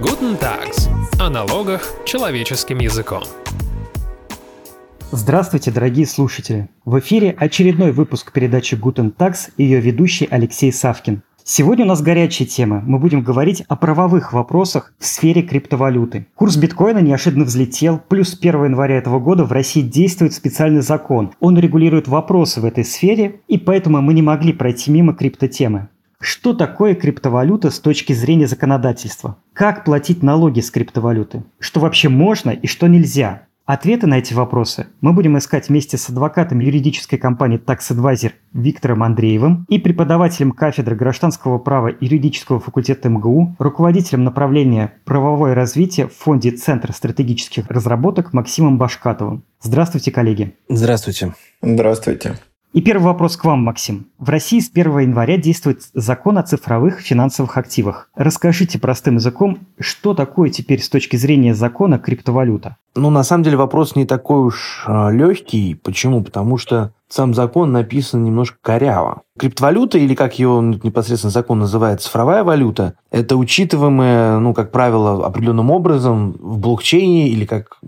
Guten Tags. О налогах человеческим языком. Здравствуйте, дорогие слушатели! В эфире очередной выпуск передачи Guten Tax и ее ведущий Алексей Савкин. Сегодня у нас горячая тема. Мы будем говорить о правовых вопросах в сфере криптовалюты. Курс биткоина неожиданно взлетел. Плюс с 1 января этого года в России действует специальный закон. Он регулирует вопросы в этой сфере, и поэтому мы не могли пройти мимо криптотемы. Что такое криптовалюта с точки зрения законодательства? Как платить налоги с криптовалюты? Что вообще можно и что нельзя? Ответы на эти вопросы мы будем искать вместе с адвокатом юридической компании Tax Advisor Виктором Андреевым и преподавателем кафедры гражданского права юридического факультета МГУ, руководителем направления правовое развитие в фонде Центра стратегических разработок Максимом Башкатовым. Здравствуйте, коллеги. Здравствуйте. Здравствуйте. И первый вопрос к вам, Максим. В России с 1 января действует закон о цифровых финансовых активах. Расскажите простым языком, что такое теперь с точки зрения закона криптовалюта? Ну, на самом деле вопрос не такой уж э, легкий. Почему? Потому что сам закон написан немножко коряво. Криптовалюта, или как ее непосредственно закон называет, цифровая валюта, это учитываемое, ну, как правило, определенным образом в блокчейне, или, как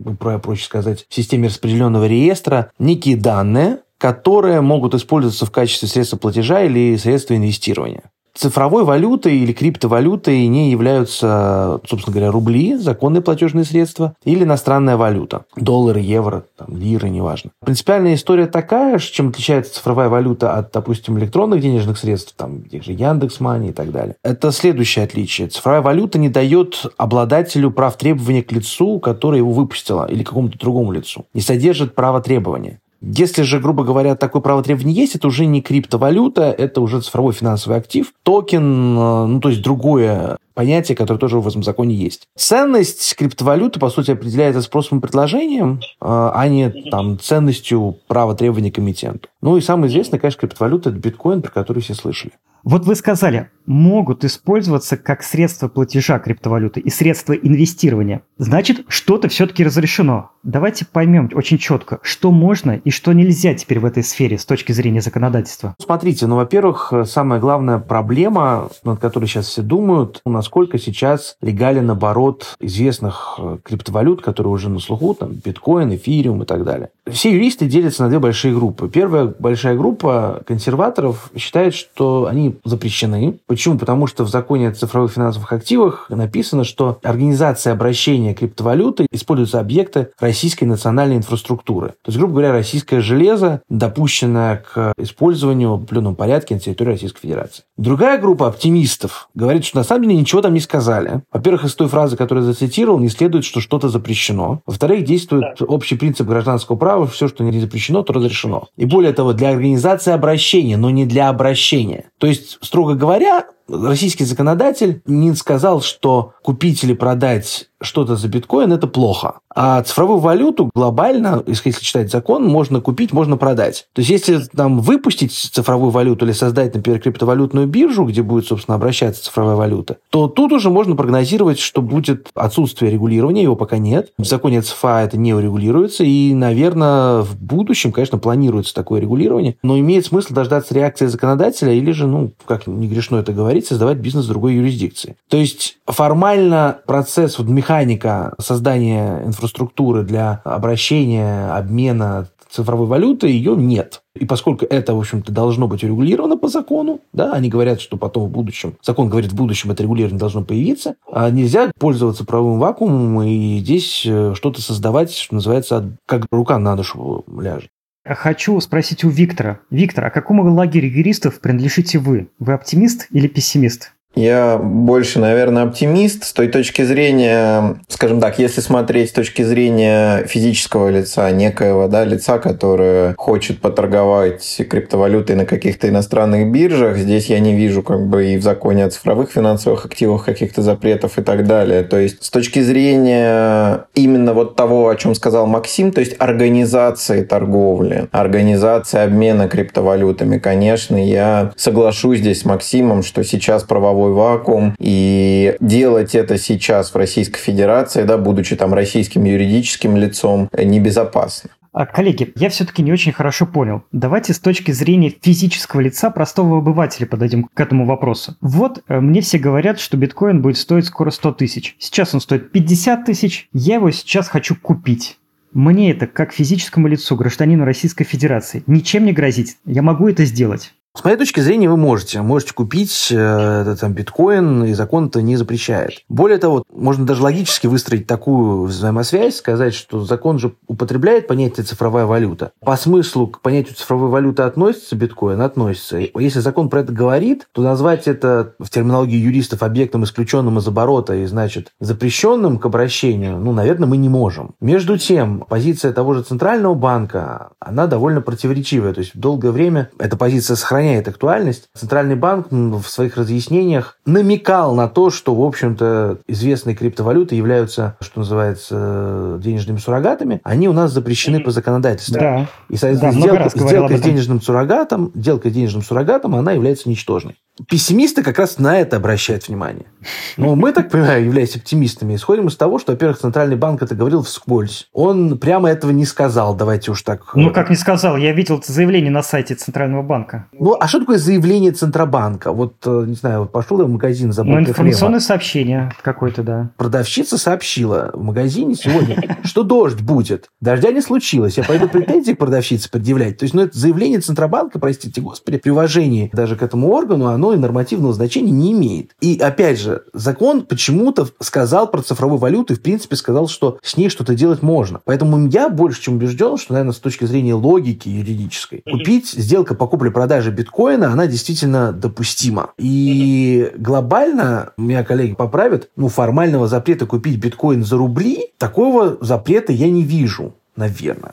проще сказать, в системе распределенного реестра, некие данные, которые могут использоваться в качестве средства платежа или средства инвестирования. Цифровой валютой или криптовалютой не являются, собственно говоря, рубли, законные платежные средства, или иностранная валюта. Доллары, евро, там, лиры, неважно. Принципиальная история такая, чем отличается цифровая валюта от, допустим, электронных денежных средств, там, тех же Яндекс.Мани и так далее. Это следующее отличие. Цифровая валюта не дает обладателю прав требования к лицу, которое его выпустило, или какому-то другому лицу. Не содержит права требования. Если же, грубо говоря, такое право требования есть, это уже не криптовалюта, это уже цифровой финансовый актив, токен, э, ну, то есть другое понятие, которое тоже в этом законе есть. Ценность криптовалюты, по сути, определяется спросом и предложением, э, а не там, ценностью права требования к эмитенту. Ну и самое известное, конечно, криптовалюта – это биткоин, про который все слышали. Вот вы сказали, могут использоваться как средство платежа криптовалюты и средства инвестирования. Значит, что-то все-таки разрешено. Давайте поймем очень четко, что можно и что нельзя теперь в этой сфере с точки зрения законодательства. Смотрите, ну, во-первых, самая главная проблема, над которой сейчас все думают, насколько сейчас легален оборот известных э, криптовалют, которые уже на слуху, там, биткоин, эфириум и так далее. Все юристы делятся на две большие группы. Первая большая группа консерваторов считает, что они запрещены. Почему? Потому что в законе о цифровых финансовых активах написано, что организация обращения криптовалюты используются объекты российской национальной инфраструктуры. То есть, грубо говоря, российское железо, допущенное к использованию в определенном порядке на территории Российской Федерации. Другая группа оптимистов говорит, что на самом деле ничего там не сказали. Во-первых, из той фразы, которую я зацитировал, не следует, что что-то запрещено. Во-вторых, действует да. общий принцип гражданского права, все, что не запрещено, то разрешено. И более того, для организации обращения, но не для обращения. То есть есть, строго говоря, российский законодатель не сказал, что купить или продать что-то за биткоин – это плохо. А цифровую валюту глобально, если читать закон, можно купить, можно продать. То есть, если там выпустить цифровую валюту или создать, например, криптовалютную биржу, где будет, собственно, обращаться цифровая валюта, то тут уже можно прогнозировать, что будет отсутствие регулирования, его пока нет. В законе ЦФА это не урегулируется, и, наверное, в будущем, конечно, планируется такое регулирование, но имеет смысл дождаться реакции законодателя или же, ну, как не грешно это говорить, создавать бизнес в другой юрисдикции. То есть, формально процесс вот, механика создания инфраструктуры для обращения, обмена цифровой валюты, ее нет. И поскольку это, в общем-то, должно быть урегулировано по закону, да, они говорят, что потом в будущем, закон говорит, в будущем это регулирование должно появиться, а нельзя пользоваться правовым вакуумом и здесь э, что-то создавать, что называется, как рука на душу ляжет. Хочу спросить у Виктора. Виктор, а какому лагерю юристов принадлежите вы? Вы оптимист или пессимист? Я больше, наверное, оптимист с той точки зрения, скажем так, если смотреть с точки зрения физического лица, некоего да, лица, которое хочет поторговать криптовалютой на каких-то иностранных биржах, здесь я не вижу как бы и в законе о цифровых финансовых активах каких-то запретов и так далее. То есть с точки зрения именно вот того, о чем сказал Максим, то есть организации торговли, организации обмена криптовалютами, конечно, я соглашусь здесь с Максимом, что сейчас правовой правовой вакуум, и делать это сейчас в Российской Федерации, да, будучи там российским юридическим лицом, небезопасно. А, коллеги, я все-таки не очень хорошо понял. Давайте с точки зрения физического лица простого обывателя подойдем к этому вопросу. Вот э, мне все говорят, что биткоин будет стоить скоро 100 тысяч. Сейчас он стоит 50 тысяч, я его сейчас хочу купить. Мне это, как физическому лицу, гражданину Российской Федерации, ничем не грозит. Я могу это сделать. С моей точки зрения, вы можете. Можете купить э, там, биткоин, и закон это не запрещает. Более того, можно даже логически выстроить такую взаимосвязь, сказать, что закон же употребляет понятие цифровая валюта. По смыслу к понятию цифровой валюты относится биткоин? Относится. Если закон про это говорит, то назвать это в терминологии юристов объектом, исключенным из оборота и, значит, запрещенным к обращению, ну, наверное, мы не можем. Между тем, позиция того же Центрального банка, она довольно противоречивая. То есть долгое время эта позиция сохраняется сохраняет актуальность. Центральный банк в своих разъяснениях намекал на то, что, в общем-то, известные криптовалюты являются, что называется, денежными суррогатами. Они у нас запрещены по законодательству. Да. И да, сделка, сделка с денежным суррогатом, сделка с денежным суррогатом, она является ничтожной. Пессимисты как раз на это обращают внимание. Но мы, так понимаю, являясь оптимистами, исходим из того, что, во-первых, Центральный банк это говорил вскользь. Он прямо этого не сказал, давайте уж так... Ну, как не сказал, я видел это заявление на сайте Центрального банка. Ну, а что такое заявление Центробанка? Вот, э, не знаю, пошел я в магазин, забыл. Ну, информационное хлеба. сообщение какое-то, да. Продавщица сообщила в магазине сегодня, что дождь будет. Дождя не случилось. Я пойду претензии к продавщице предъявлять. То есть, ну, это заявление Центробанка, простите, господи, при уважении даже к этому органу, оно и нормативного значения не имеет. И, опять же, закон почему-то сказал про цифровую валюту и, в принципе, сказал, что с ней что-то делать можно. Поэтому я больше чем убежден, что, наверное, с точки зрения логики юридической, купить, сделка по купле-продаже биткоина, она действительно допустима. И глобально, меня коллеги поправят, ну, формального запрета купить биткоин за рубли, такого запрета я не вижу, наверное.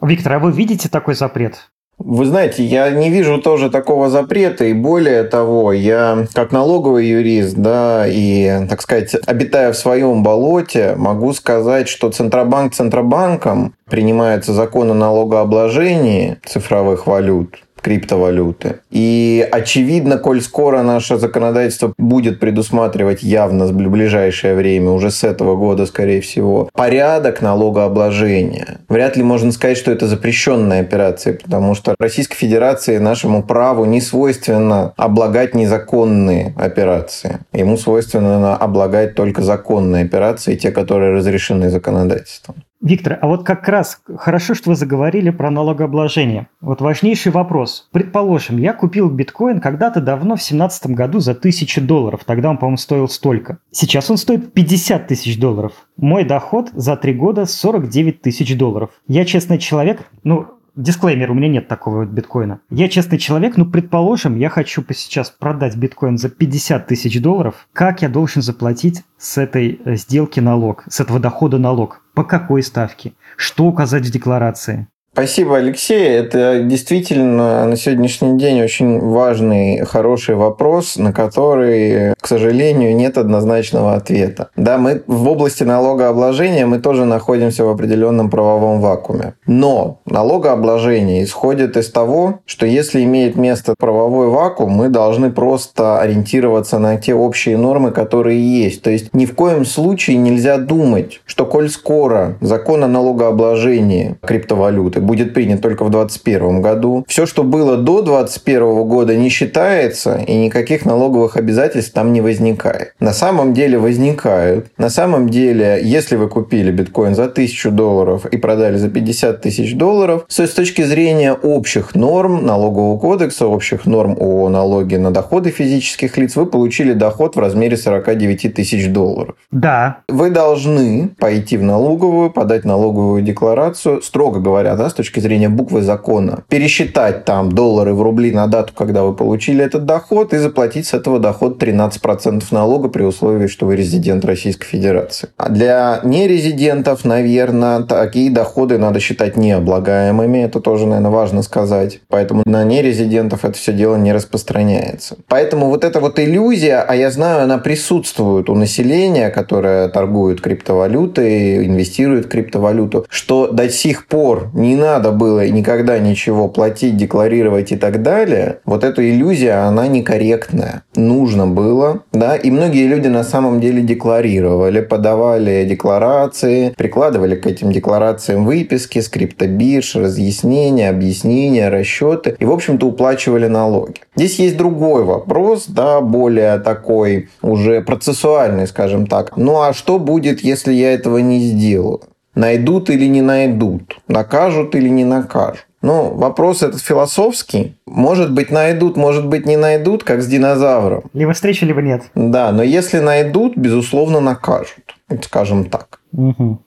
Виктор, а вы видите такой запрет? Вы знаете, я не вижу тоже такого запрета, и более того, я как налоговый юрист, да, и, так сказать, обитая в своем болоте, могу сказать, что Центробанк Центробанком принимается закон о налогообложении цифровых валют, криптовалюты. И очевидно, коль скоро наше законодательство будет предусматривать явно в ближайшее время, уже с этого года, скорее всего, порядок налогообложения, вряд ли можно сказать, что это запрещенная операция, потому что Российской Федерации нашему праву не свойственно облагать незаконные операции. Ему свойственно облагать только законные операции, те, которые разрешены законодательством. Виктор, а вот как раз хорошо, что вы заговорили про налогообложение. Вот важнейший вопрос. Предположим, я купил биткоин когда-то давно, в 2017 году, за 1000 долларов. Тогда он, по-моему, стоил столько. Сейчас он стоит 50 тысяч долларов. Мой доход за три года 49 тысяч долларов. Я честный человек, ну, Дисклеймер, у меня нет такого биткоина. Я честный человек, ну, предположим, я хочу сейчас продать биткоин за 50 тысяч долларов. Как я должен заплатить с этой э, сделки налог, с этого дохода налог? По какой ставке? Что указать в декларации? Спасибо, Алексей. Это действительно на сегодняшний день очень важный, хороший вопрос, на который, к сожалению, нет однозначного ответа. Да, мы в области налогообложения мы тоже находимся в определенном правовом вакууме. Но налогообложение исходит из того, что если имеет место правовой вакуум, мы должны просто ориентироваться на те общие нормы, которые есть. То есть ни в коем случае нельзя думать, что коль скоро закон о налогообложении криптовалюты будет принят только в 2021 году. Все, что было до 2021 года, не считается, и никаких налоговых обязательств там не возникает. На самом деле возникают. На самом деле, если вы купили биткоин за 1000 долларов и продали за 50 тысяч долларов, то с точки зрения общих норм налогового кодекса, общих норм о налоге на доходы физических лиц, вы получили доход в размере 49 тысяч долларов. Да. Вы должны пойти в налоговую, подать налоговую декларацию, строго говоря, да, с точки зрения буквы закона, пересчитать там доллары в рубли на дату, когда вы получили этот доход, и заплатить с этого дохода 13% налога при условии, что вы резидент Российской Федерации. А для нерезидентов, наверное, такие доходы надо считать необлагаемыми. Это тоже, наверное, важно сказать. Поэтому на нерезидентов это все дело не распространяется. Поэтому вот эта вот иллюзия, а я знаю, она присутствует у населения, которое торгует криптовалютой, инвестирует в криптовалюту, что до сих пор ни надо было никогда ничего платить, декларировать и так далее, вот эта иллюзия, она некорректная. Нужно было, да, и многие люди на самом деле декларировали, подавали декларации, прикладывали к этим декларациям выписки, скриптобирж, разъяснения, объяснения, расчеты, и, в общем-то, уплачивали налоги. Здесь есть другой вопрос, да, более такой уже процессуальный, скажем так. Ну а что будет, если я этого не сделаю? Найдут или не найдут? Накажут или не накажут? Ну, вопрос этот философский. Может быть, найдут, может быть, не найдут, как с динозавром. Либо встреча, либо нет. Да, но если найдут, безусловно, накажут. Скажем так. Угу.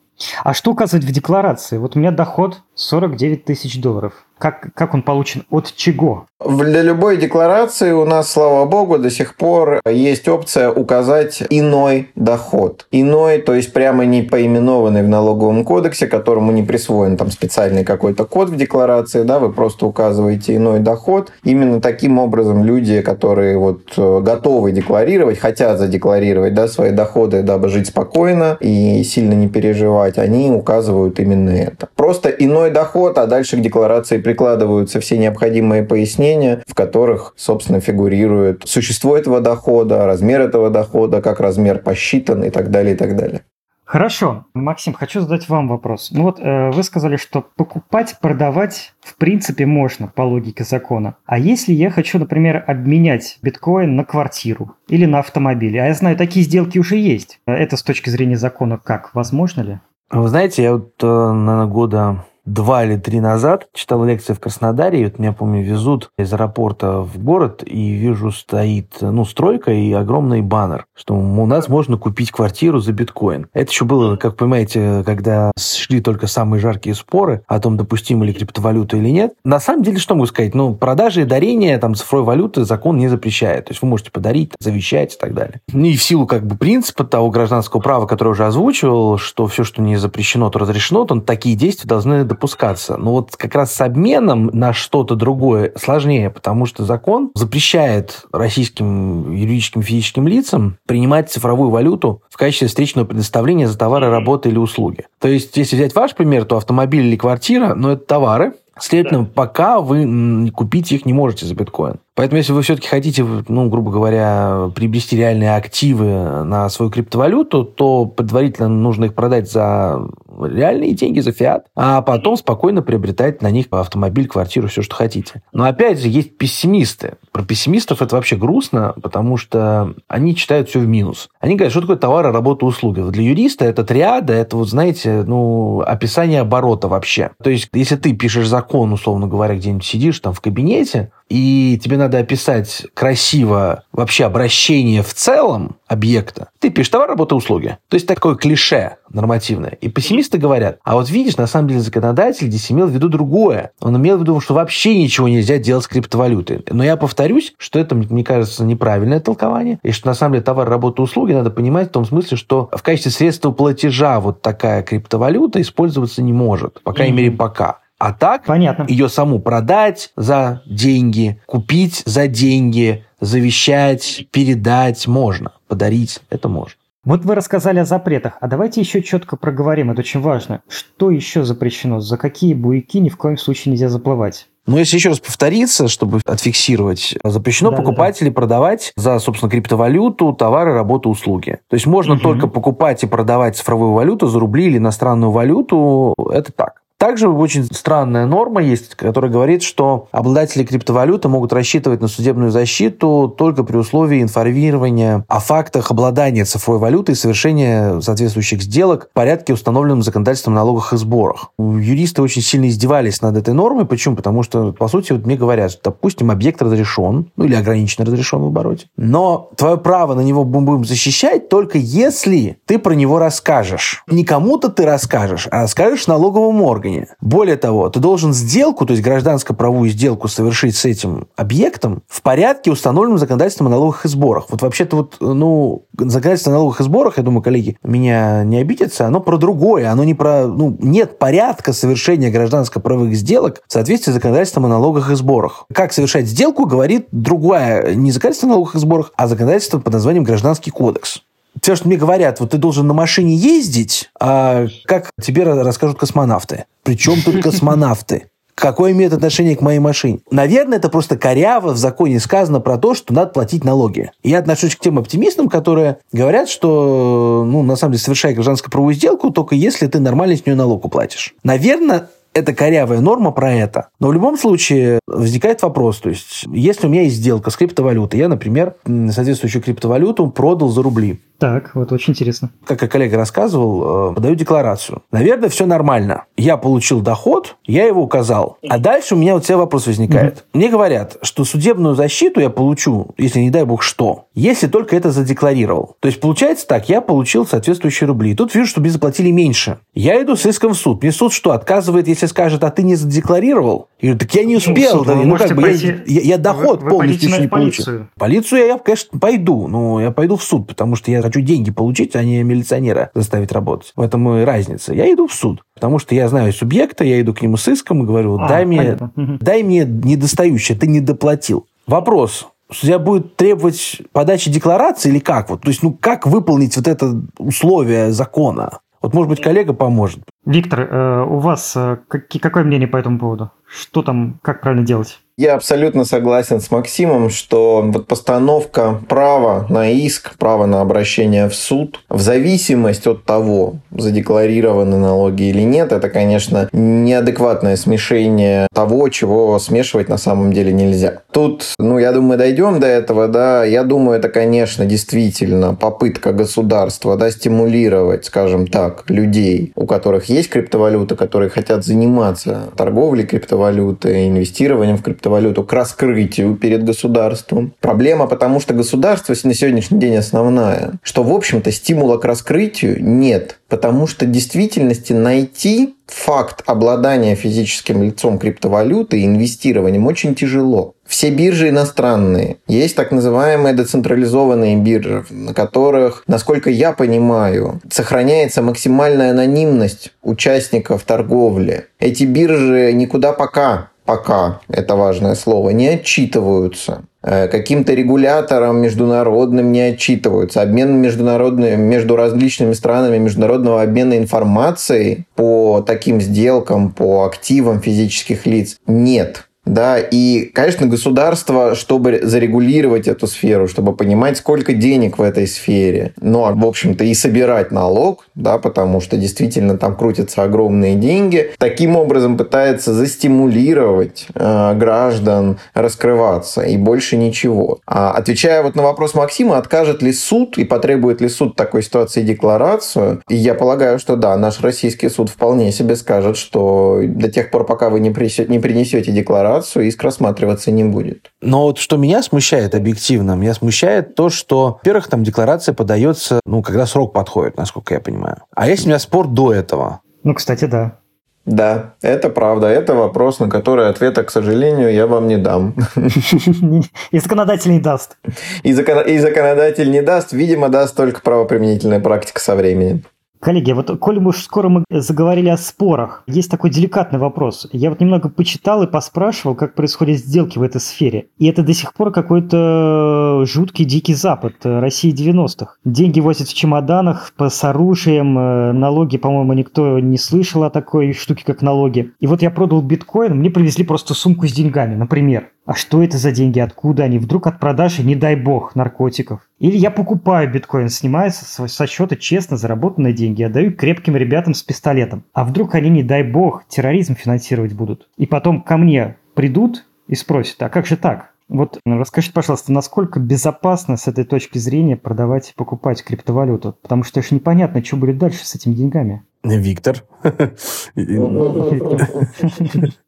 А что указывать в декларации? Вот у меня доход 49 тысяч долларов. Как, как он получен? От чего? Для любой декларации у нас, слава богу, до сих пор есть опция указать иной доход. Иной, то есть прямо не поименованный в налоговом кодексе, которому не присвоен там специальный какой-то код в декларации, да, вы просто указываете иной доход. Именно таким образом люди, которые вот э, готовы декларировать, хотят задекларировать, да, свои доходы, дабы жить спокойно и сильно не переживать, они указывают именно это. Просто иной доход, а дальше к декларации прикладываются все необходимые пояснения, в которых, собственно, фигурирует существо этого дохода, размер этого дохода, как размер посчитан и так далее, и так далее. Хорошо. Максим, хочу задать вам вопрос. Ну вот э, вы сказали, что покупать, продавать в принципе можно по логике закона. А если я хочу, например, обменять биткоин на квартиру или на автомобиль? А я знаю, такие сделки уже есть. Это с точки зрения закона как? Возможно ли? Вы знаете, я вот, э, наверное, года два или три назад читал лекции в Краснодаре, и вот меня, помню, везут из аэропорта в город, и вижу, стоит, ну, стройка и огромный баннер, что у нас можно купить квартиру за биткоин. Это еще было, как понимаете, когда шли только самые жаркие споры о том, допустима ли криптовалюта или нет. На самом деле, что могу сказать? Ну, продажи и дарения там цифровой валюты закон не запрещает. То есть вы можете подарить, завещать и так далее. И в силу как бы принципа того гражданского права, который уже озвучивал, что все, что не запрещено, то разрешено, то такие действия должны допускаться. Но вот как раз с обменом на что-то другое сложнее, потому что закон запрещает российским юридическим физическим лицам принимать цифровую валюту в качестве встречного предоставления за товары, работы или услуги. То есть, если взять ваш пример, то автомобиль или квартира, ну, это товары, Следовательно, да. пока вы купить их не можете за биткоин. Поэтому, если вы все-таки хотите, ну, грубо говоря, приобрести реальные активы на свою криптовалюту, то предварительно нужно их продать за реальные деньги за фиат, а потом спокойно приобретать на них автомобиль, квартиру, все, что хотите. Но опять же, есть пессимисты. Про пессимистов это вообще грустно, потому что они читают все в минус. Они говорят, что такое товары, работа, услуги. Для юриста это триада, это вот, знаете, ну, описание оборота вообще. То есть, если ты пишешь закон, условно говоря, где-нибудь сидишь там в кабинете, и тебе надо описать красиво вообще обращение в целом объекта, ты пишешь товар, работа, услуги. То есть такое клише нормативное. И пессимисты говорят, а вот видишь, на самом деле законодатель здесь имел в виду другое. Он имел в виду, что вообще ничего нельзя делать с криптовалютой. Но я повторюсь, что это, мне кажется, неправильное толкование, и что на самом деле товар, работа, услуги надо понимать в том смысле, что в качестве средства платежа вот такая криптовалюта использоваться не может. По крайней mm-hmm. мере, пока. А так Понятно. ее саму продать за деньги, купить за деньги, завещать, передать можно, подарить это можно. Вот вы рассказали о запретах, а давайте еще четко проговорим, это очень важно. Что еще запрещено? За какие буйки ни в коем случае нельзя заплывать? Но если еще раз повториться, чтобы отфиксировать, запрещено да, покупать да, да. или продавать за, собственно, криптовалюту, товары, работы, услуги. То есть можно угу. только покупать и продавать цифровую валюту за рубли или иностранную валюту. Это так. Также очень странная норма есть, которая говорит, что обладатели криптовалюты могут рассчитывать на судебную защиту только при условии информирования о фактах обладания цифровой валютой и совершения соответствующих сделок в порядке, установленном законодательством о налогах и сборах. Юристы очень сильно издевались над этой нормой. Почему? Потому что, по сути, вот мне говорят, что, допустим, объект разрешен, ну или ограниченно разрешен в обороте, но твое право на него мы будем защищать только если ты про него расскажешь. Не кому-то ты расскажешь, а расскажешь налоговому органу органе. Более того, ты должен сделку, то есть гражданско-правую сделку совершить с этим объектом в порядке, установленном законодательством о налогах и сборах. Вот вообще-то вот, ну, законодательство о налогах и сборах, я думаю, коллеги меня не обидятся, оно про другое, оно не про, ну, нет порядка совершения гражданско-правовых сделок в соответствии с законодательством о налогах и сборах. Как совершать сделку, говорит другая, не законодательство о налогах и сборах, а законодательство под названием Гражданский кодекс. Все, что мне говорят, вот ты должен на машине ездить, а как тебе расскажут космонавты. Причем тут космонавты? Какое имеет отношение к моей машине? Наверное, это просто коряво в законе сказано про то, что надо платить налоги. Я отношусь к тем оптимистам, которые говорят, что, ну, на самом деле, совершая гражданскую правовую сделку, только если ты нормально с нее налог уплатишь. Наверное, это корявая норма про это. Но в любом случае возникает вопрос, то есть, если у меня есть сделка с криптовалютой, я, например, соответствующую криптовалюту продал за рубли. Так, вот очень интересно. Как и коллега рассказывал, э, подаю декларацию. Наверное, все нормально. Я получил доход, я его указал. А дальше у меня вот все вопрос возникает. Угу. Мне говорят, что судебную защиту я получу, если не дай бог что, если только это задекларировал. То есть получается так, я получил соответствующие рубли. И тут вижу, что мне заплатили меньше. Я иду с иском в суд. Мне суд что, отказывает, если скажет, а ты не задекларировал? Я говорю, так я не успел. Ну, ну как бы, пойти... я, я, я доход вы, вы полностью еще не получил. Полицию я, конечно, пойду. Но я пойду в суд, потому что я хочу деньги получить, а не милиционера заставить работать. В этом и разница. Я иду в суд, потому что я знаю субъекта, я иду к нему с иском и говорю, а, дай, мне, дай мне недостающее, ты не доплатил. Вопрос, судья будет требовать подачи декларации или как? Вот, то есть, ну, как выполнить вот это условие закона? Вот, может быть, коллега поможет. Виктор, э, у вас э, какое мнение по этому поводу? Что там, как правильно делать? Я абсолютно согласен с Максимом, что вот постановка права на иск, права на обращение в суд, в зависимости от того, задекларированы налоги или нет, это, конечно, неадекватное смешение того, чего смешивать на самом деле нельзя. Тут, ну, я думаю, дойдем до этого, да, я думаю, это, конечно, действительно попытка государства, да, стимулировать, скажем так, людей, у которых есть криптовалюта, которые хотят заниматься торговлей криптовалютой, инвестированием в криптовалюту, криптовалюту к раскрытию перед государством. Проблема, потому что государство на сегодняшний день основная, что, в общем-то, стимула к раскрытию нет, потому что в действительности найти факт обладания физическим лицом криптовалюты и инвестированием очень тяжело. Все биржи иностранные. Есть так называемые децентрализованные биржи, на которых, насколько я понимаю, сохраняется максимальная анонимность участников торговли. Эти биржи никуда пока пока, это важное слово, не отчитываются э, каким-то регулятором международным не отчитываются. Обмен международным, между различными странами международного обмена информацией по таким сделкам, по активам физических лиц нет. Да, и, конечно, государство, чтобы зарегулировать эту сферу, чтобы понимать, сколько денег в этой сфере, ну, а, в общем-то, и собирать налог, да, потому что действительно там крутятся огромные деньги, таким образом пытается застимулировать э, граждан раскрываться, и больше ничего. А отвечая вот на вопрос Максима, откажет ли суд и потребует ли суд такой ситуации декларацию, и я полагаю, что да, наш российский суд вполне себе скажет, что до тех пор, пока вы не, не принесете декларацию, декларацию, иск рассматриваться не будет. Но вот что меня смущает объективно, меня смущает то, что, во-первых, там декларация подается, ну, когда срок подходит, насколько я понимаю. А есть у меня спор до этого. Ну, кстати, да. Да, это правда. Это вопрос, на который ответа, к сожалению, я вам не дам. И законодатель не даст. И, закон... и законодатель не даст. Видимо, даст только правоприменительная практика со временем. Коллеги, вот коль мы скоро мы заговорили о спорах, есть такой деликатный вопрос. Я вот немного почитал и поспрашивал, как происходят сделки в этой сфере. И это до сих пор какой-то жуткий дикий запад э, России 90-х. Деньги возят в чемоданах с оружием, э, налоги, по-моему, никто не слышал о такой штуке, как налоги. И вот я продал биткоин, мне привезли просто сумку с деньгами, например. А что это за деньги? Откуда они? Вдруг от продажи, не дай бог, наркотиков? Или я покупаю биткоин, снимаю со, со счета честно заработанные деньги, отдаю крепким ребятам с пистолетом. А вдруг они, не дай бог, терроризм финансировать будут? И потом ко мне придут и спросят, а как же так? Вот расскажите, пожалуйста, насколько безопасно с этой точки зрения продавать и покупать криптовалюту? Потому что же непонятно, что будет дальше с этими деньгами. Виктор.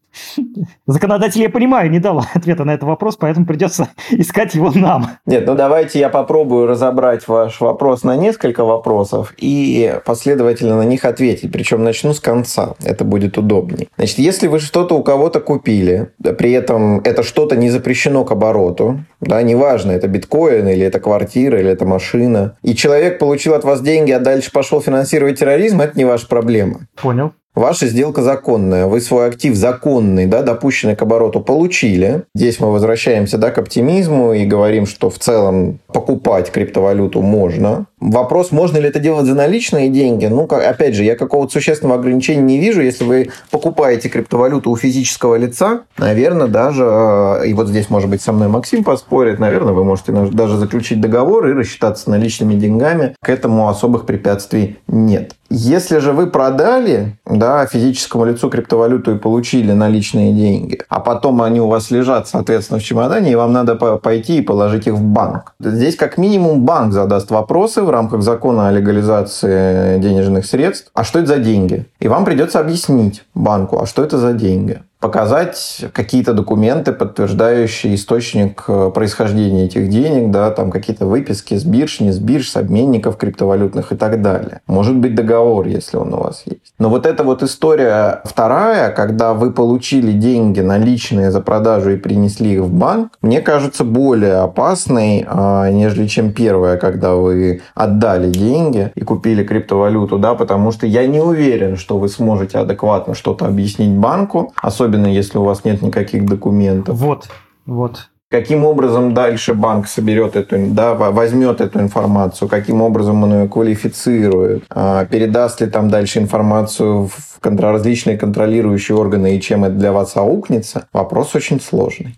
Законодатель, я понимаю, не дал ответа на этот вопрос, поэтому придется искать его нам. Нет, ну давайте я попробую разобрать ваш вопрос на несколько вопросов и последовательно на них ответить. Причем начну с конца. Это будет удобнее. Значит, если вы что-то у кого-то купили, при этом это что-то не запрещено к обороту, да, неважно, это биткоин или это квартира, или это машина, и человек получил от вас деньги, а дальше пошел финансировать терроризм, это не ваша проблема. Понял. Ваша сделка законная, вы свой актив законный, да, допущенный к обороту, получили. Здесь мы возвращаемся да, к оптимизму и говорим, что в целом покупать криптовалюту можно. Вопрос, можно ли это делать за наличные деньги? Ну, как, опять же, я какого-то существенного ограничения не вижу. Если вы покупаете криптовалюту у физического лица, наверное, даже, э, и вот здесь, может быть, со мной Максим поспорит, наверное, вы можете даже заключить договор и рассчитаться наличными деньгами. К этому особых препятствий нет. Если же вы продали да, физическому лицу криптовалюту и получили наличные деньги, а потом они у вас лежат, соответственно, в чемодане, и вам надо пойти и положить их в банк. Здесь как минимум банк задаст вопросы в рамках закона о легализации денежных средств. А что это за деньги? И вам придется объяснить банку, а что это за деньги показать какие-то документы, подтверждающие источник э, происхождения этих денег, да, там какие-то выписки с бирж, не с бирж, с обменников криптовалютных и так далее. Может быть договор, если он у вас есть. Но вот эта вот история вторая, когда вы получили деньги наличные за продажу и принесли их в банк, мне кажется более опасной, а, нежели чем первая, когда вы отдали деньги и купили криптовалюту, да, потому что я не уверен, что вы сможете адекватно что-то объяснить банку, особенно особенно если у вас нет никаких документов. Вот, вот. Каким образом дальше банк соберет эту, да, возьмет эту информацию, каким образом он ее квалифицирует, а, передаст ли там дальше информацию в различные контролирующие органы и чем это для вас аукнется, вопрос очень сложный.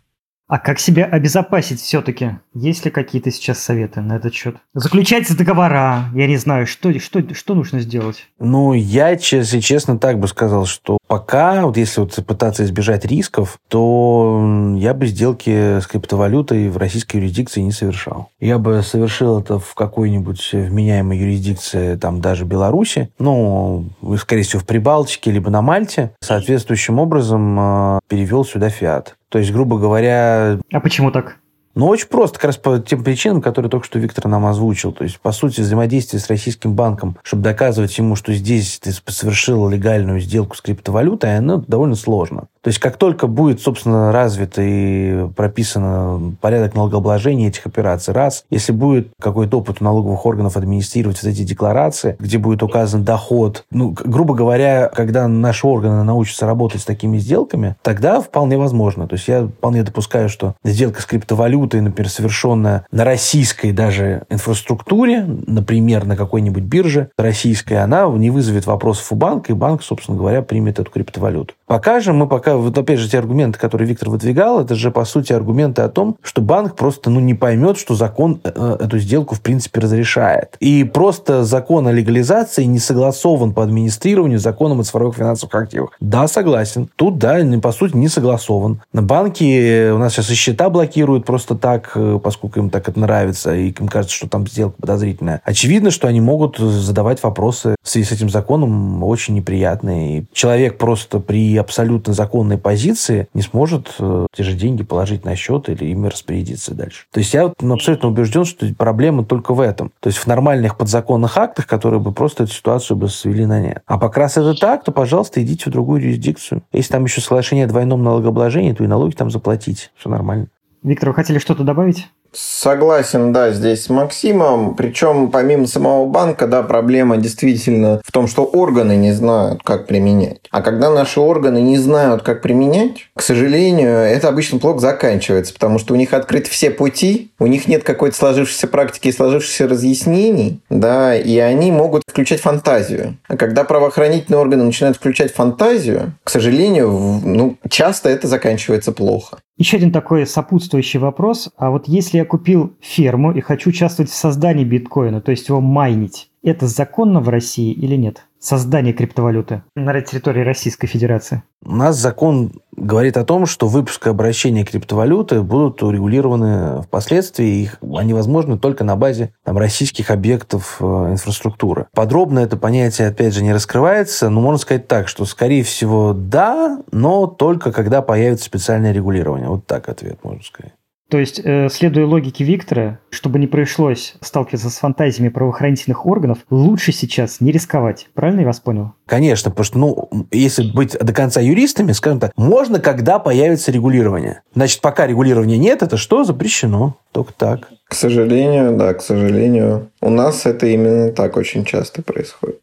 А как себя обезопасить все-таки? Есть ли какие-то сейчас советы на этот счет? Заключать договора, я не знаю, что, что, что нужно сделать? Ну, я, если честно, так бы сказал, что пока, вот если вот пытаться избежать рисков, то я бы сделки с криптовалютой в российской юрисдикции не совершал. Я бы совершил это в какой-нибудь вменяемой юрисдикции, там даже Беларуси, ну, скорее всего, в Прибалтике, либо на Мальте, соответствующим образом э, перевел сюда фиат. То есть, грубо говоря... А почему так? Ну, очень просто, как раз по тем причинам, которые только что Виктор нам озвучил. То есть, по сути, взаимодействие с российским банком, чтобы доказывать ему, что здесь ты совершил легальную сделку с криптовалютой, оно довольно сложно. То есть, как только будет, собственно, развит и прописан порядок налогообложения этих операций, раз, если будет какой-то опыт у налоговых органов администрировать вот эти декларации, где будет указан доход, ну, грубо говоря, когда наши органы научатся работать с такими сделками, тогда вполне возможно. То есть, я вполне допускаю, что сделка с криптовалютой, например, совершенная на российской даже инфраструктуре, например, на какой-нибудь бирже российской, она не вызовет вопросов у банка, и банк, собственно говоря, примет эту криптовалюту. Пока же мы пока, вот опять же, те аргументы, которые Виктор выдвигал, это же, по сути, аргументы о том, что банк просто ну, не поймет, что закон э, э, эту сделку, в принципе, разрешает. И просто закон о легализации не согласован по администрированию законом о цифровых финансовых активах. Да, согласен. Тут, да, по сути, не согласован. На банки у нас сейчас и счета блокируют просто так, э, поскольку им так это нравится, и им кажется, что там сделка подозрительная. Очевидно, что они могут задавать вопросы в связи с этим законом очень неприятные. И человек просто при абсолютно законной позиции не сможет э, те же деньги положить на счет или ими распорядиться дальше. То есть я ну, абсолютно убежден, что проблема только в этом. То есть в нормальных подзаконных актах, которые бы просто эту ситуацию бы свели на нет. А пока раз это так, то, пожалуйста, идите в другую юрисдикцию. Если там еще соглашение о двойном налогообложении, то и налоги там заплатить. Все нормально. Виктор, вы хотели что-то добавить? Согласен, да, здесь с Максимом. Причем, помимо самого банка, да, проблема действительно в том, что органы не знают, как применять. А когда наши органы не знают, как применять, к сожалению, это обычно плохо заканчивается, потому что у них открыты все пути, у них нет какой-то сложившейся практики и сложившихся разъяснений, да, и они могут включать фантазию. А когда правоохранительные органы начинают включать фантазию, к сожалению, ну, часто это заканчивается плохо. Еще один такой сопутствующий вопрос. А вот если я купил ферму и хочу участвовать в создании биткоина, то есть его майнить, это законно в России или нет? Создание криптовалюты на территории Российской Федерации. У нас закон говорит о том, что выпуск и обращение криптовалюты будут урегулированы впоследствии. Их, они возможны только на базе там, российских объектов э, инфраструктуры. Подробно это понятие, опять же, не раскрывается, но можно сказать так, что, скорее всего, да, но только когда появится специальное регулирование. Вот так ответ можно сказать. То есть, э, следуя логике Виктора, чтобы не пришлось сталкиваться с фантазиями правоохранительных органов, лучше сейчас не рисковать. Правильно я вас понял? Конечно, потому что, ну, если быть до конца юристами, скажем так, можно, когда появится регулирование. Значит, пока регулирования нет, это что? Запрещено. Только так. К сожалению, да, к сожалению. У нас это именно так очень часто происходит.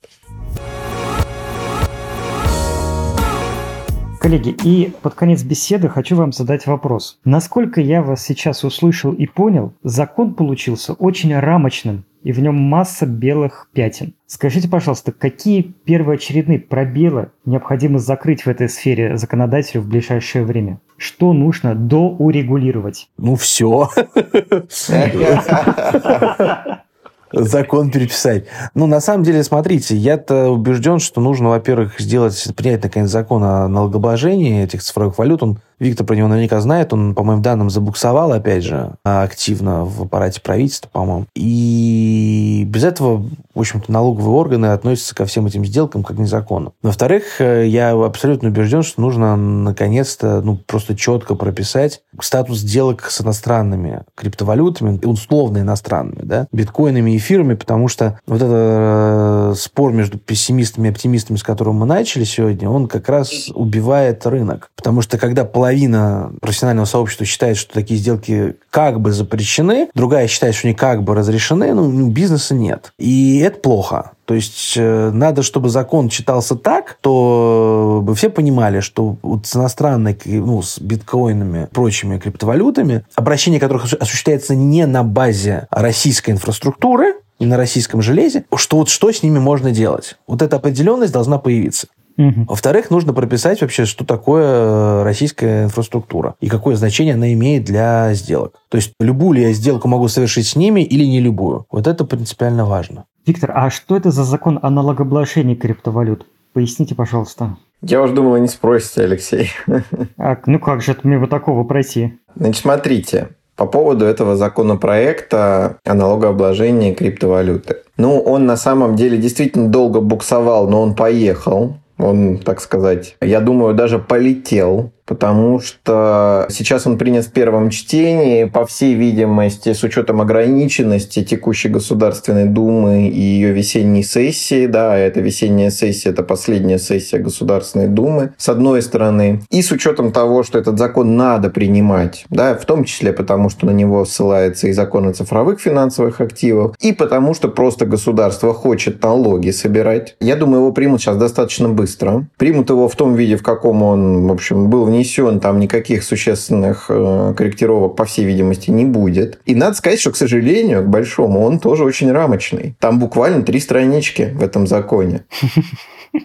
Коллеги, и под конец беседы хочу вам задать вопрос. Насколько я вас сейчас услышал и понял, закон получился очень рамочным, и в нем масса белых пятен. Скажите, пожалуйста, какие первоочередные пробелы необходимо закрыть в этой сфере законодателю в ближайшее время? Что нужно доурегулировать? Ну, все. закон переписать. Ну, на самом деле, смотрите, я-то убежден, что нужно, во-первых, сделать, принять, наконец, закон о налогообложении этих цифровых валют. Он Виктор про него наверняка знает, он, по моим данным, забуксовал, опять же, активно в аппарате правительства, по-моему. И без этого, в общем-то, налоговые органы относятся ко всем этим сделкам как к незаконным. Во-вторых, э, я абсолютно убежден, что нужно наконец-то, ну, просто четко прописать статус сделок с иностранными криптовалютами, условно иностранными, да, биткоинами и эфирами, потому что вот этот э, спор между пессимистами и оптимистами, с которым мы начали сегодня, он как раз убивает рынок. Потому что когда половина профессионального сообщества считает, что такие сделки как бы запрещены, другая считает, что они как бы разрешены, ну, бизнеса нет. И это плохо. То есть э, надо, чтобы закон читался так, то бы все понимали, что вот с иностранной, ну, с биткоинами, прочими криптовалютами, обращение которых осуществляется не на базе российской инфраструктуры, и на российском железе, что вот что с ними можно делать. Вот эта определенность должна появиться. Угу. Во-вторых, нужно прописать вообще, что такое э, российская инфраструктура и какое значение она имеет для сделок. То есть, любую ли я сделку могу совершить с ними или не любую. Вот это принципиально важно. Виктор, а что это за закон о налогообложении криптовалют? Поясните, пожалуйста. Я уже думал, не спросите, Алексей. А, ну как же мне вот такого пройти? Значит, смотрите, по поводу этого законопроекта о налогообложении криптовалюты. Ну, он на самом деле действительно долго буксовал, но он поехал. Он, так сказать, я думаю, даже полетел потому что сейчас он принят в первом чтении, по всей видимости, с учетом ограниченности текущей Государственной Думы и ее весенней сессии, да, эта весенняя сессия – это последняя сессия Государственной Думы, с одной стороны, и с учетом того, что этот закон надо принимать, да, в том числе потому, что на него ссылается и закон о цифровых финансовых активах, и потому, что просто государство хочет налоги собирать. Я думаю, его примут сейчас достаточно быстро. Примут его в том виде, в каком он, в общем, был внесен, там никаких существенных э, корректировок, по всей видимости, не будет. И надо сказать, что, к сожалению, к большому, он тоже очень рамочный. Там буквально три странички в этом законе.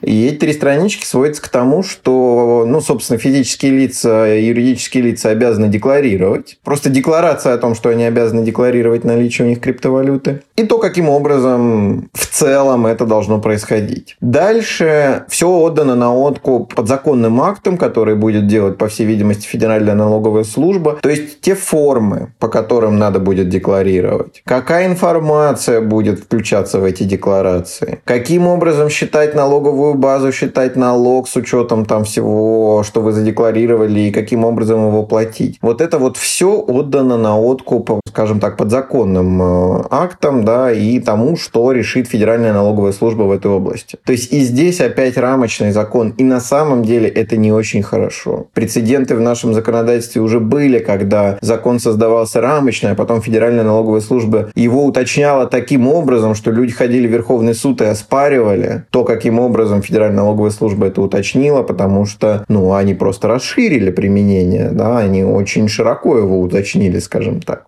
И эти три странички сводятся к тому, что, ну, собственно, физические лица юридические лица обязаны декларировать. Просто декларация о том, что они обязаны декларировать наличие у них криптовалюты. И то, каким образом в целом это должно происходить. Дальше все отдано на откуп подзаконным актам, которые будет делать, по всей видимости, Федеральная налоговая служба. То есть те формы, по которым надо будет декларировать. Какая информация будет включаться в эти декларации. Каким образом считать налоговую налоговую базу считать налог с учетом там всего, что вы задекларировали и каким образом его платить. Вот это вот все отдано на откуп, скажем так, подзаконным э, актам, да, и тому, что решит Федеральная налоговая служба в этой области. То есть и здесь опять рамочный закон, и на самом деле это не очень хорошо. Прецеденты в нашем законодательстве уже были, когда закон создавался рамочный, а потом Федеральная налоговая служба его уточняла таким образом, что люди ходили в Верховный суд и оспаривали то, каким образом образом Федеральная налоговая служба это уточнила, потому что, ну, они просто расширили применение, да, они очень широко его уточнили, скажем так.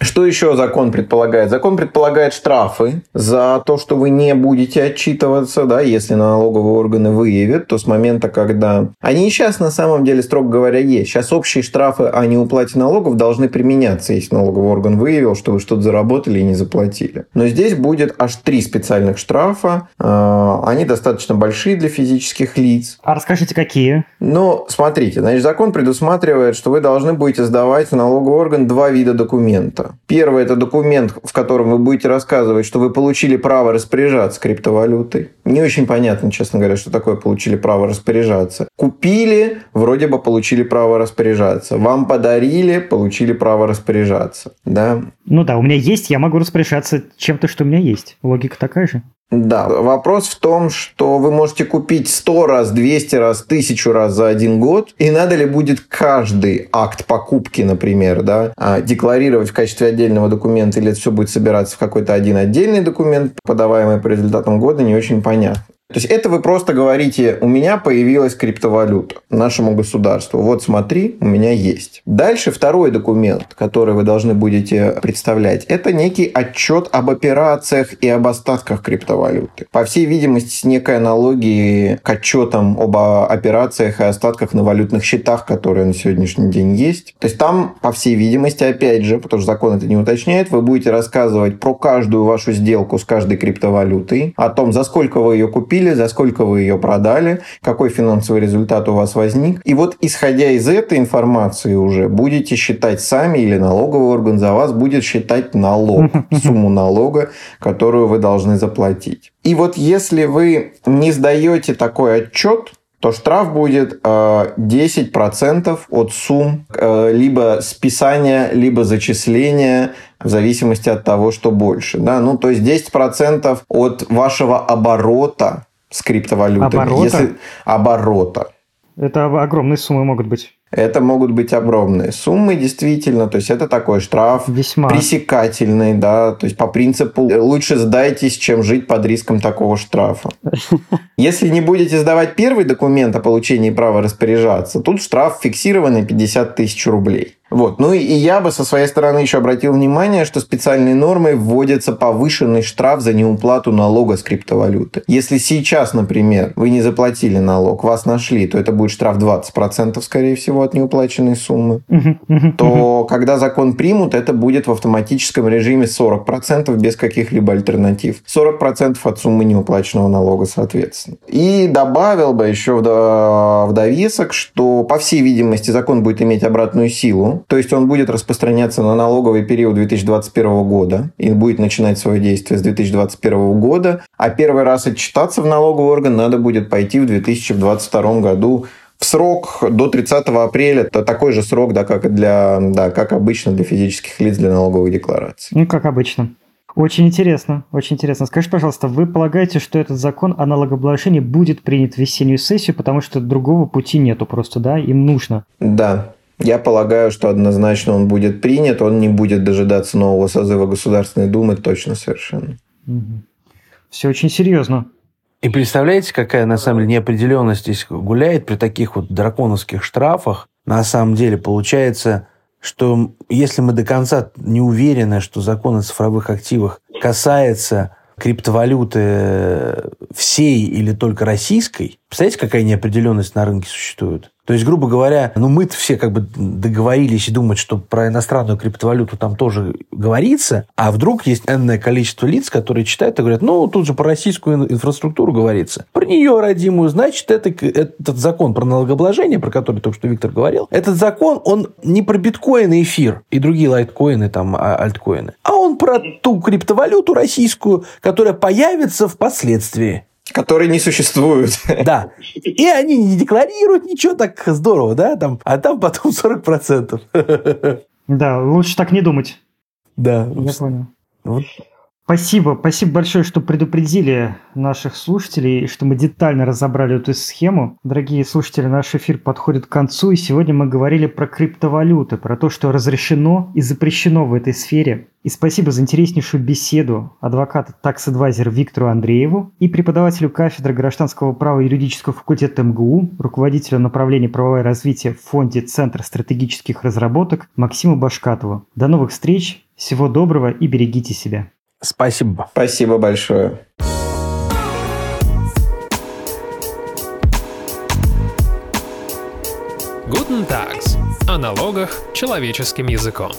Что еще закон предполагает? Закон предполагает штрафы за то, что вы не будете отчитываться, да, если налоговые органы выявят, то с момента, когда... Они сейчас на самом деле, строго говоря, есть. Сейчас общие штрафы о неуплате налогов должны применяться, если налоговый орган выявил, что вы что-то заработали и не заплатили. Но здесь будет аж три специальных штрафа. А, они достаточно большие для физических лиц. А расскажите, какие? Ну, смотрите, значит, закон предусматривает, что вы должны будете сдавать в налоговый орган два вида документа. Первый – это документ, в котором вы будете рассказывать, что вы получили право распоряжаться криптовалютой. Не очень понятно, честно говоря, что такое получили право распоряжаться. Купили, вроде бы получили право распоряжаться. Вам подарили, получили право распоряжаться. Да? Ну да, у меня есть, я могу распоряжаться чем-то, что у меня есть. Логика такая же. Да, вопрос в том, что вы можете купить 100 раз, 200 раз, 1000 раз за один год, и надо ли будет каждый акт покупки, например, да, а, декларировать в качестве отдельного документа, или это все будет собираться в какой-то один отдельный документ, подаваемый по результатам года, не очень понятно. То есть это вы просто говорите, у меня появилась криптовалюта нашему государству. Вот смотри, у меня есть. Дальше второй документ, который вы должны будете представлять, это некий отчет об операциях и об остатках криптовалюты. По всей видимости, с некой аналогией к отчетам об операциях и остатках на валютных счетах, которые на сегодняшний день есть. То есть там, по всей видимости, опять же, потому что закон это не уточняет, вы будете рассказывать про каждую вашу сделку с каждой криптовалютой, о том, за сколько вы ее купили, купили, за сколько вы ее продали, какой финансовый результат у вас возник. И вот исходя из этой информации уже будете считать сами или налоговый орган за вас будет считать налог, сумму налога, которую вы должны заплатить. И вот если вы не сдаете такой отчет, то штраф будет 10% э, от сумм э, либо списания, либо зачисления, в зависимости от того, что больше. Да? Ну, то есть 10% от вашего оборота с криптовалютой. Оборота? Если... Оборота. Это огромные суммы могут быть. Это могут быть огромные суммы, действительно. То есть это такой штраф Весьма. пресекательный, да. То есть по принципу лучше сдайтесь, чем жить под риском такого штрафа. Если не будете сдавать первый документ о получении права распоряжаться, тут штраф фиксированный 50 тысяч рублей. Вот. Ну и я бы со своей стороны еще обратил внимание, что специальной нормой вводится повышенный штраф за неуплату налога с криптовалюты. Если сейчас, например, вы не заплатили налог, вас нашли, то это будет штраф 20%, скорее всего, от неуплаченной суммы. То когда закон примут, это будет в автоматическом режиме 40% без каких-либо альтернатив. 40% от суммы неуплаченного налога, соответственно. И добавил бы еще в довесок, что, по всей видимости, закон будет иметь обратную силу, то есть он будет распространяться на налоговый период 2021 года и будет начинать свое действие с 2021 года, а первый раз отчитаться в налоговый орган надо будет пойти в 2022 году в срок до 30 апреля. Это такой же срок, да, как, для, да, как обычно для физических лиц для налоговой декларации. Ну, как обычно. Очень интересно, очень интересно. Скажите, пожалуйста, вы полагаете, что этот закон о налогообложении будет принят в весеннюю сессию, потому что другого пути нету просто, да? Им нужно. Да, я полагаю, что однозначно он будет принят, он не будет дожидаться нового созыва Государственной Думы, точно совершенно. Все очень серьезно. И представляете, какая на самом деле неопределенность здесь гуляет при таких вот драконовских штрафах? На самом деле получается, что если мы до конца не уверены, что закон о цифровых активах касается криптовалюты всей или только российской, представляете, какая неопределенность на рынке существует? То есть, грубо говоря, ну мы-то все как бы договорились и думать, что про иностранную криптовалюту там тоже говорится, а вдруг есть энное количество лиц, которые читают и говорят, ну, тут же про российскую инфраструктуру говорится. Про нее родимую, значит, это, этот закон про налогообложение, про который только что Виктор говорил, этот закон, он не про биткоин и эфир и другие лайткоины, там, а, альткоины, а он про ту криптовалюту российскую, которая появится впоследствии. Которые не существуют. Да. И они не декларируют ничего так здорово, да, там, а там потом 40%. Да, лучше так не думать. Да. Я понял. Вот. Спасибо, спасибо большое, что предупредили наших слушателей, что мы детально разобрали эту схему. Дорогие слушатели, наш эфир подходит к концу, и сегодня мы говорили про криптовалюты, про то, что разрешено и запрещено в этой сфере. И спасибо за интереснейшую беседу адвоката такс-адвайзер Виктору Андрееву и преподавателю кафедры гражданского права и юридического факультета МГУ, руководителю направления правовое развитие в фонде Центр стратегических разработок Максиму Башкатову. До новых встреч, всего доброго и берегите себя. Спасибо. Спасибо большое. Guten Tags. О налогах человеческим языком.